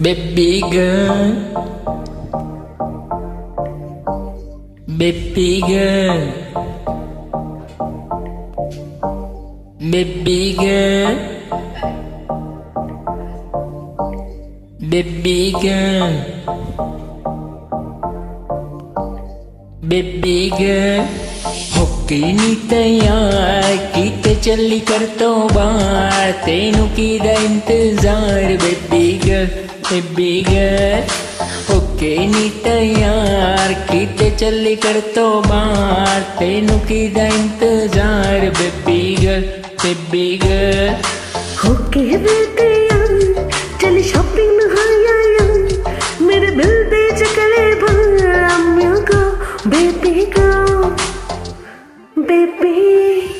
Baby girl. Baby girl. Baby girl. Baby girl. Baby girl. Hokkini te चली कर तो बार। तेनू की इंतज़ार, बेबी गर्ल बेबी गर्ल होके नी तैयार, कीते चली कर तो बार। तेनू की इंतज़ार, बेबी गर्ल बेबी गर्ल चल shopping baby baby.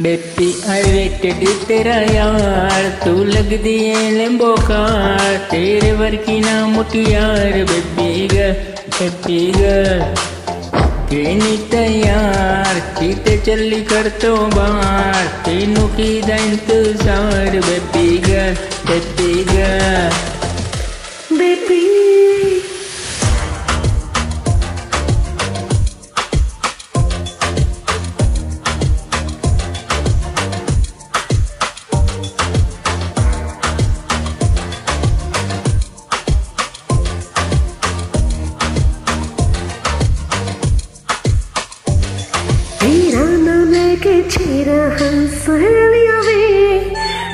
Baby I waited तेरा यार, तू लग दिए लेम्बो कार तेरे वर्की ना मुटियार बेबी ग बेबी ग। तैयार कीते चली कर तो बार, तेनू की इंतज़ार, बेबी ग बेबी ग। बेबी ਕੇ ਛੇਰਾ ਹੰਸਲੀਆਂ ਵੇ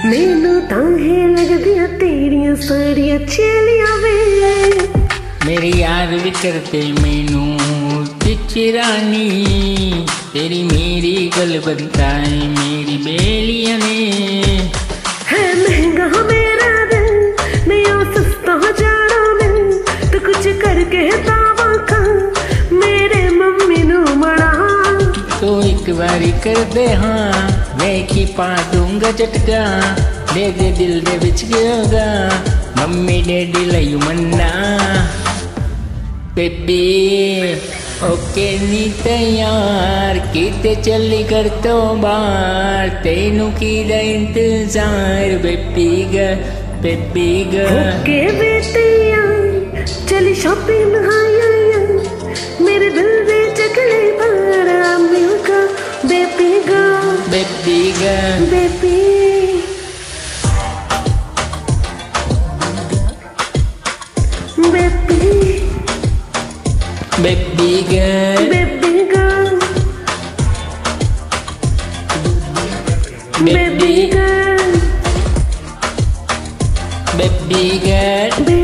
ਮੈਨੂੰ ਤਾਂ ਹੈ ਲੱਗਦੀਆਂ ਤੇਰੀਆਂ ਸਾਰੀਆਂ ਚੇਲੀਆਂ ਵੇ मेरे यार भी करते मैनू चिरानी तेरी मेरी गल बनता है मेरी बेलिया ने बारी कर दे हाँ। मैं की पा दूँगा झटका। दे दे दिल दे बिच गयोगा मम्मी डैडी लयू मन्ना। बेबी, ओके नी तैयार। किते चली कर तो बार तेनू की दा इंतज़ार, बेबी ग बेबी ग। के बेटिया, चली शॉपिंग हाया baby girl. Baby. Baby. Baby girl. Baby girl. Baby girl. Baby girl. Baby girl.